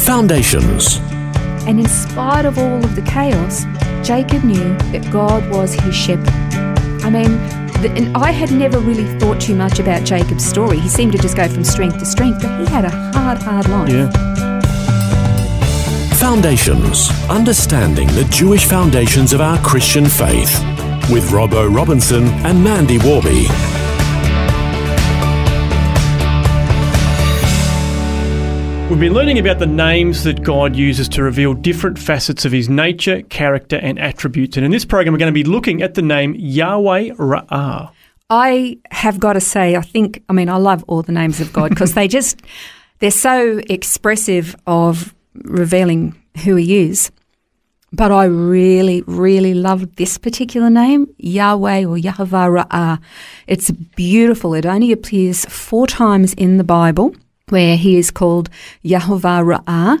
Foundations. And in spite of all of the chaos, Jacob knew that God was his shepherd. I mean, the, and I had never really thought too much about Jacob's story. He seemed to just go from strength to strength, but he had a hard, hard life. Yeah. Foundations. Understanding the Jewish foundations of our Christian faith. With Robbo Robinson and Mandy Warby. We've been learning about the names that God uses to reveal different facets of his nature, character, and attributes. And in this program, we're going to be looking at the name Yahweh Ra'ah. I have got to say, I think, I mean, I love all the names of God because they just, they're so expressive of revealing who He is. But I really, really love this particular name, Yahweh or Yahweh Ra'ah. It's beautiful. It only appears four times in the Bible where he is called Yahovah Ra'ah.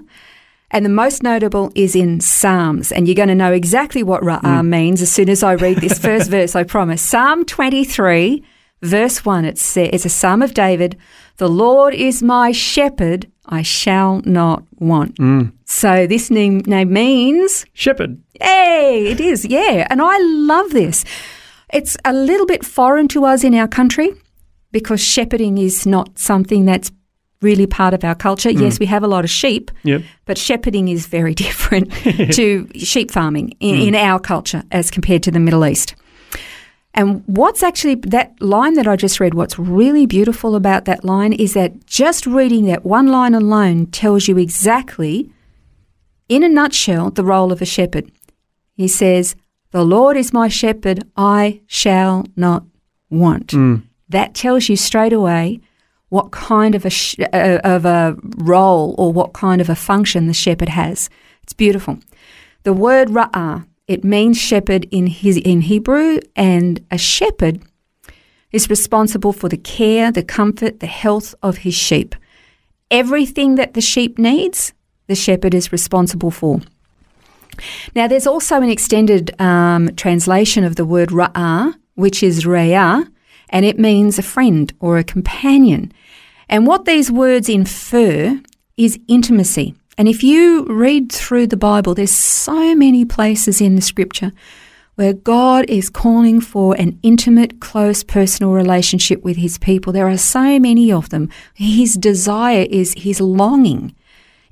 And the most notable is in Psalms. And you're going to know exactly what Ra'ah mm. means as soon as I read this first verse, I promise. Psalm 23, verse 1, it says, it's a psalm of David. The Lord is my shepherd, I shall not want. Mm. So this name, name means shepherd. Hey, it is, yeah. And I love this. It's a little bit foreign to us in our country because shepherding is not something that's really part of our culture. Mm. Yes, we have a lot of sheep, yep. but shepherding is very different to sheep farming in, mm. in our culture as compared to the Middle East. And what's actually that line that I just read, what's really beautiful about that line is that just reading that one line alone tells you exactly, in a nutshell, the role of a shepherd. He says, The Lord is my shepherd, I shall not want. Mm. That tells you straight away what kind of a sh- uh, of a role or what kind of a function the shepherd has. It's beautiful. The word ra'ah it means shepherd in his in Hebrew, and a shepherd is responsible for the care, the comfort, the health of his sheep. Everything that the sheep needs, the shepherd is responsible for. Now, there's also an extended um, translation of the word ra'ah, which is re'ah, and it means a friend or a companion. And what these words infer is intimacy. And if you read through the Bible, there's so many places in the scripture where God is calling for an intimate, close, personal relationship with his people. There are so many of them. His desire is, his longing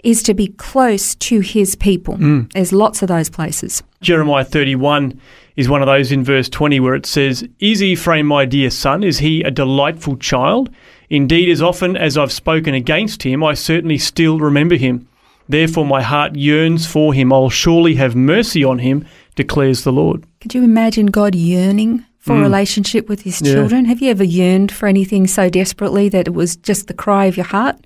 is to be close to his people. Mm. There's lots of those places. Jeremiah 31 is one of those in verse 20 where it says, Is Ephraim my dear son? Is he a delightful child? Indeed, as often as I've spoken against him, I certainly still remember him. Therefore, my heart yearns for him. I'll surely have mercy on him, declares the Lord. Could you imagine God yearning for mm. a relationship with his children? Yeah. Have you ever yearned for anything so desperately that it was just the cry of your heart?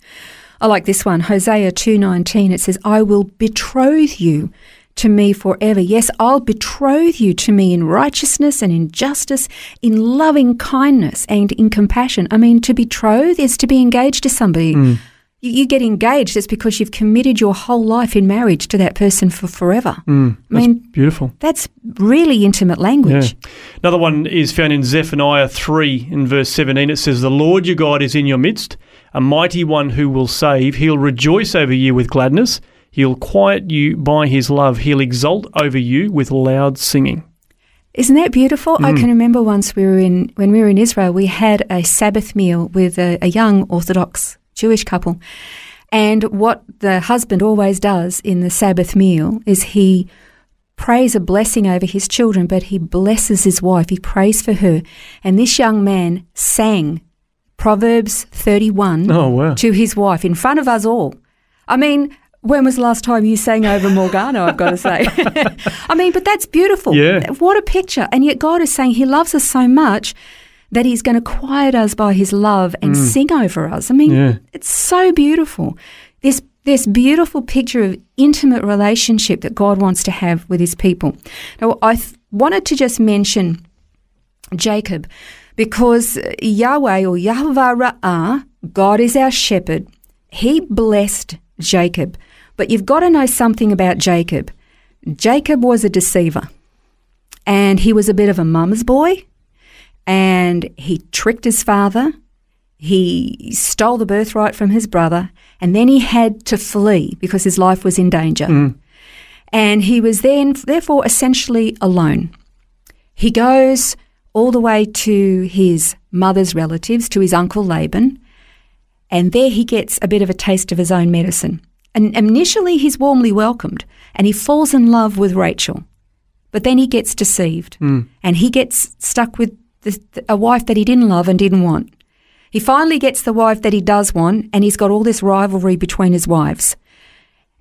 I like this one, Hosea 2:19. It says, "I will betroth you to me forever. Yes, I'll betroth you to me in righteousness and in justice, in loving kindness and in compassion. I mean, to betroth is to be engaged to somebody. Mm. You, you, get engaged, it's because you've committed your whole life in marriage to that person for forever. Mm, I mean, beautiful. That's really intimate language. Yeah. Another one is found in Zephaniah 3 in verse 17. It says, The Lord your God is in your midst, a mighty one who will save. He'll rejoice over you with gladness. He'll quiet you by his love. He'll exult over you with loud singing. Isn't that beautiful? Mm. I can remember once we were in when we were in Israel, we had a Sabbath meal with a, a young Orthodox Jewish couple. And what the husband always does in the Sabbath meal is he prays a blessing over his children, but he blesses his wife. He prays for her. And this young man sang Proverbs 31 oh, wow. to his wife in front of us all. I mean, when was the last time you sang over Morgana? I've got to say. I mean, but that's beautiful. Yeah. What a picture. And yet God is saying He loves us so much that He's going to quiet us by His love and mm. sing over us. I mean, yeah. it's so beautiful. This this beautiful picture of intimate relationship that God wants to have with his people. Now, I th- wanted to just mention Jacob because Yahweh or Yahweh Ra'ah, God is our shepherd, he blessed Jacob. But you've got to know something about Jacob. Jacob was a deceiver and he was a bit of a mum's boy and he tricked his father. He stole the birthright from his brother and then he had to flee because his life was in danger. Mm. And he was then, therefore, essentially alone. He goes all the way to his mother's relatives, to his uncle Laban, and there he gets a bit of a taste of his own medicine. And initially, he's warmly welcomed and he falls in love with Rachel. But then he gets deceived hmm. and he gets stuck with the, a wife that he didn't love and didn't want. He finally gets the wife that he does want, and he's got all this rivalry between his wives.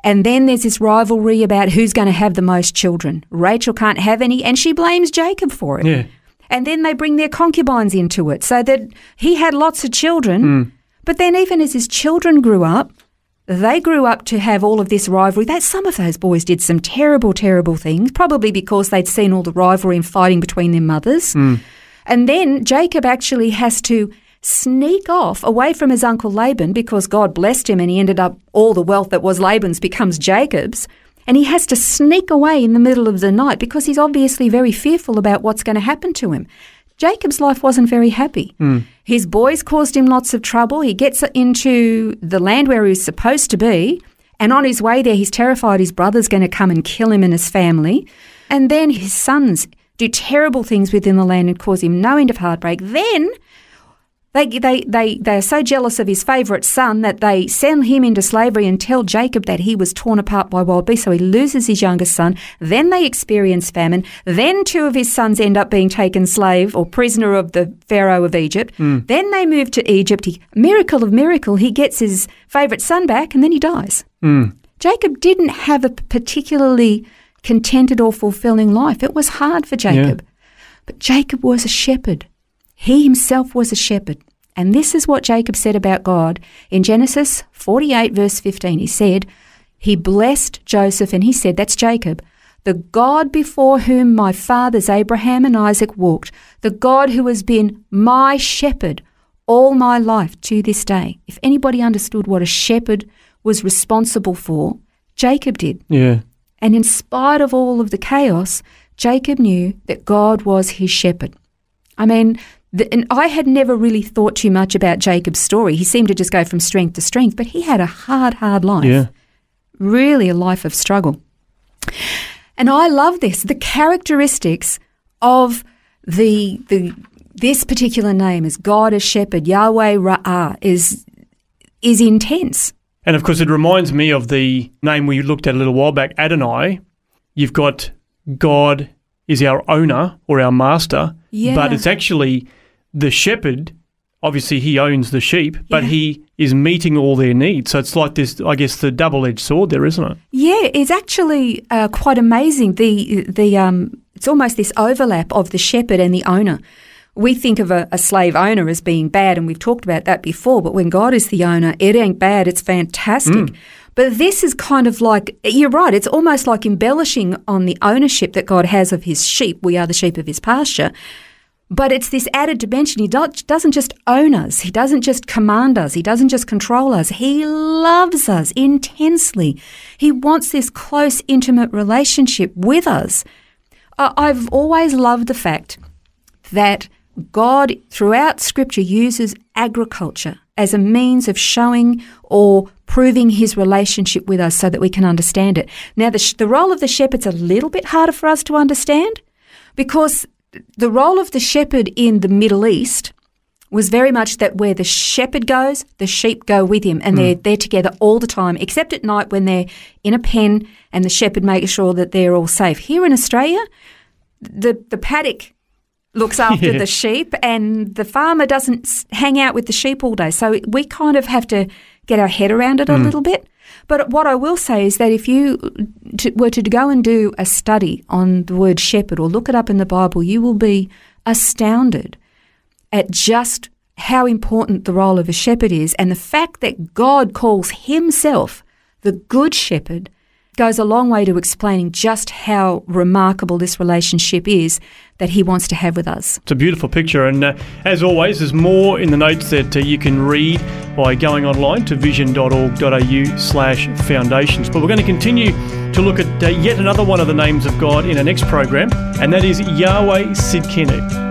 And then there's this rivalry about who's going to have the most children. Rachel can't have any, and she blames Jacob for it. Yeah. And then they bring their concubines into it so that he had lots of children. Hmm. But then, even as his children grew up, they grew up to have all of this rivalry. That some of those boys did some terrible, terrible things, probably because they'd seen all the rivalry and fighting between their mothers. Hmm. And then Jacob actually has to sneak off away from his uncle Laban because God blessed him and he ended up all the wealth that was Laban's becomes Jacob's. And he has to sneak away in the middle of the night because he's obviously very fearful about what's going to happen to him. Jacob's life wasn't very happy. Hmm. His boys caused him lots of trouble. He gets into the land where he's supposed to be. And on his way there, he's terrified his brother's going to come and kill him and his family. And then his sons do terrible things within the land and cause him no end of heartbreak. Then they, they, they, they are so jealous of his favourite son that they send him into slavery and tell Jacob that he was torn apart by wild beasts. So he loses his youngest son. Then they experience famine. Then two of his sons end up being taken slave or prisoner of the Pharaoh of Egypt. Hmm. Then they move to Egypt. He, miracle of miracle, he gets his favourite son back and then he dies. Hmm. Jacob didn't have a particularly contented or fulfilling life. It was hard for Jacob. But Jacob was a shepherd. He himself was a shepherd. And this is what Jacob said about God. In Genesis 48, verse 15, he said, He blessed Joseph and he said, That's Jacob, the God before whom my fathers Abraham and Isaac walked, the God who has been my shepherd all my life to this day. If anybody understood what a shepherd was responsible for, Jacob did. Yeah. And in spite of all of the chaos, Jacob knew that God was his shepherd. I mean, the, and I had never really thought too much about Jacob's story. He seemed to just go from strength to strength, but he had a hard, hard life. Yeah. Really a life of struggle. And I love this the characteristics of the, the this particular name is God as shepherd, Yahweh Ra'ah, is, is intense. And of course, it reminds me of the name we looked at a little while back, Adonai. You've got God is our owner or our master, Yeah. but it's actually the shepherd. Obviously, he owns the sheep, but Yeah. he is meeting all their needs. So it's like this, I guess, the double edged sword there, isn't it? Yeah, it's actually uh, quite amazing. The the um, it's almost this overlap of the shepherd and the owner. We think of a, a slave owner as being bad, and we've talked about that before. But when God is the owner, it ain't bad. It's fantastic. But this is kind of like you're right. It's almost like embellishing on the ownership that God has of His sheep. We are the sheep of His pasture. But it's this added dimension. He do- doesn't just own us. He doesn't just command us. He doesn't just control us. He loves us intensely. He wants this close, intimate relationship with us. I've always loved the fact that God, throughout Scripture, uses agriculture as a means of showing or proving his relationship with us so that we can understand it. Now, the, sh- the role of the shepherd's a little bit harder for us to understand because the role of the shepherd in the Middle East was very much that where the shepherd goes, the sheep go with him, and hmm. they're they're together all the time, except at night when they're in a pen and the shepherd makes sure that they're all safe. Here in Australia, the the paddock looks after Yeah. the sheep, and the farmer doesn't hang out with the sheep all day. So we kind of have to get our head around it a hmm. little bit. But what I will say is that if you were to go and do a study on the word shepherd or look it up in the Bible, you will be astounded at just how important the role of a shepherd is and the fact that God calls himself the Good Shepherd, goes a long way to explaining just how remarkable this relationship is that he wants to have with us. It's a beautiful picture, and uh, as always, there's more in the notes that uh, you can read by going online to vision.org.au/slash foundations. But we're going to continue to look at uh, yet another one of the names of God in our next program, and that is Yahweh Sidkenu.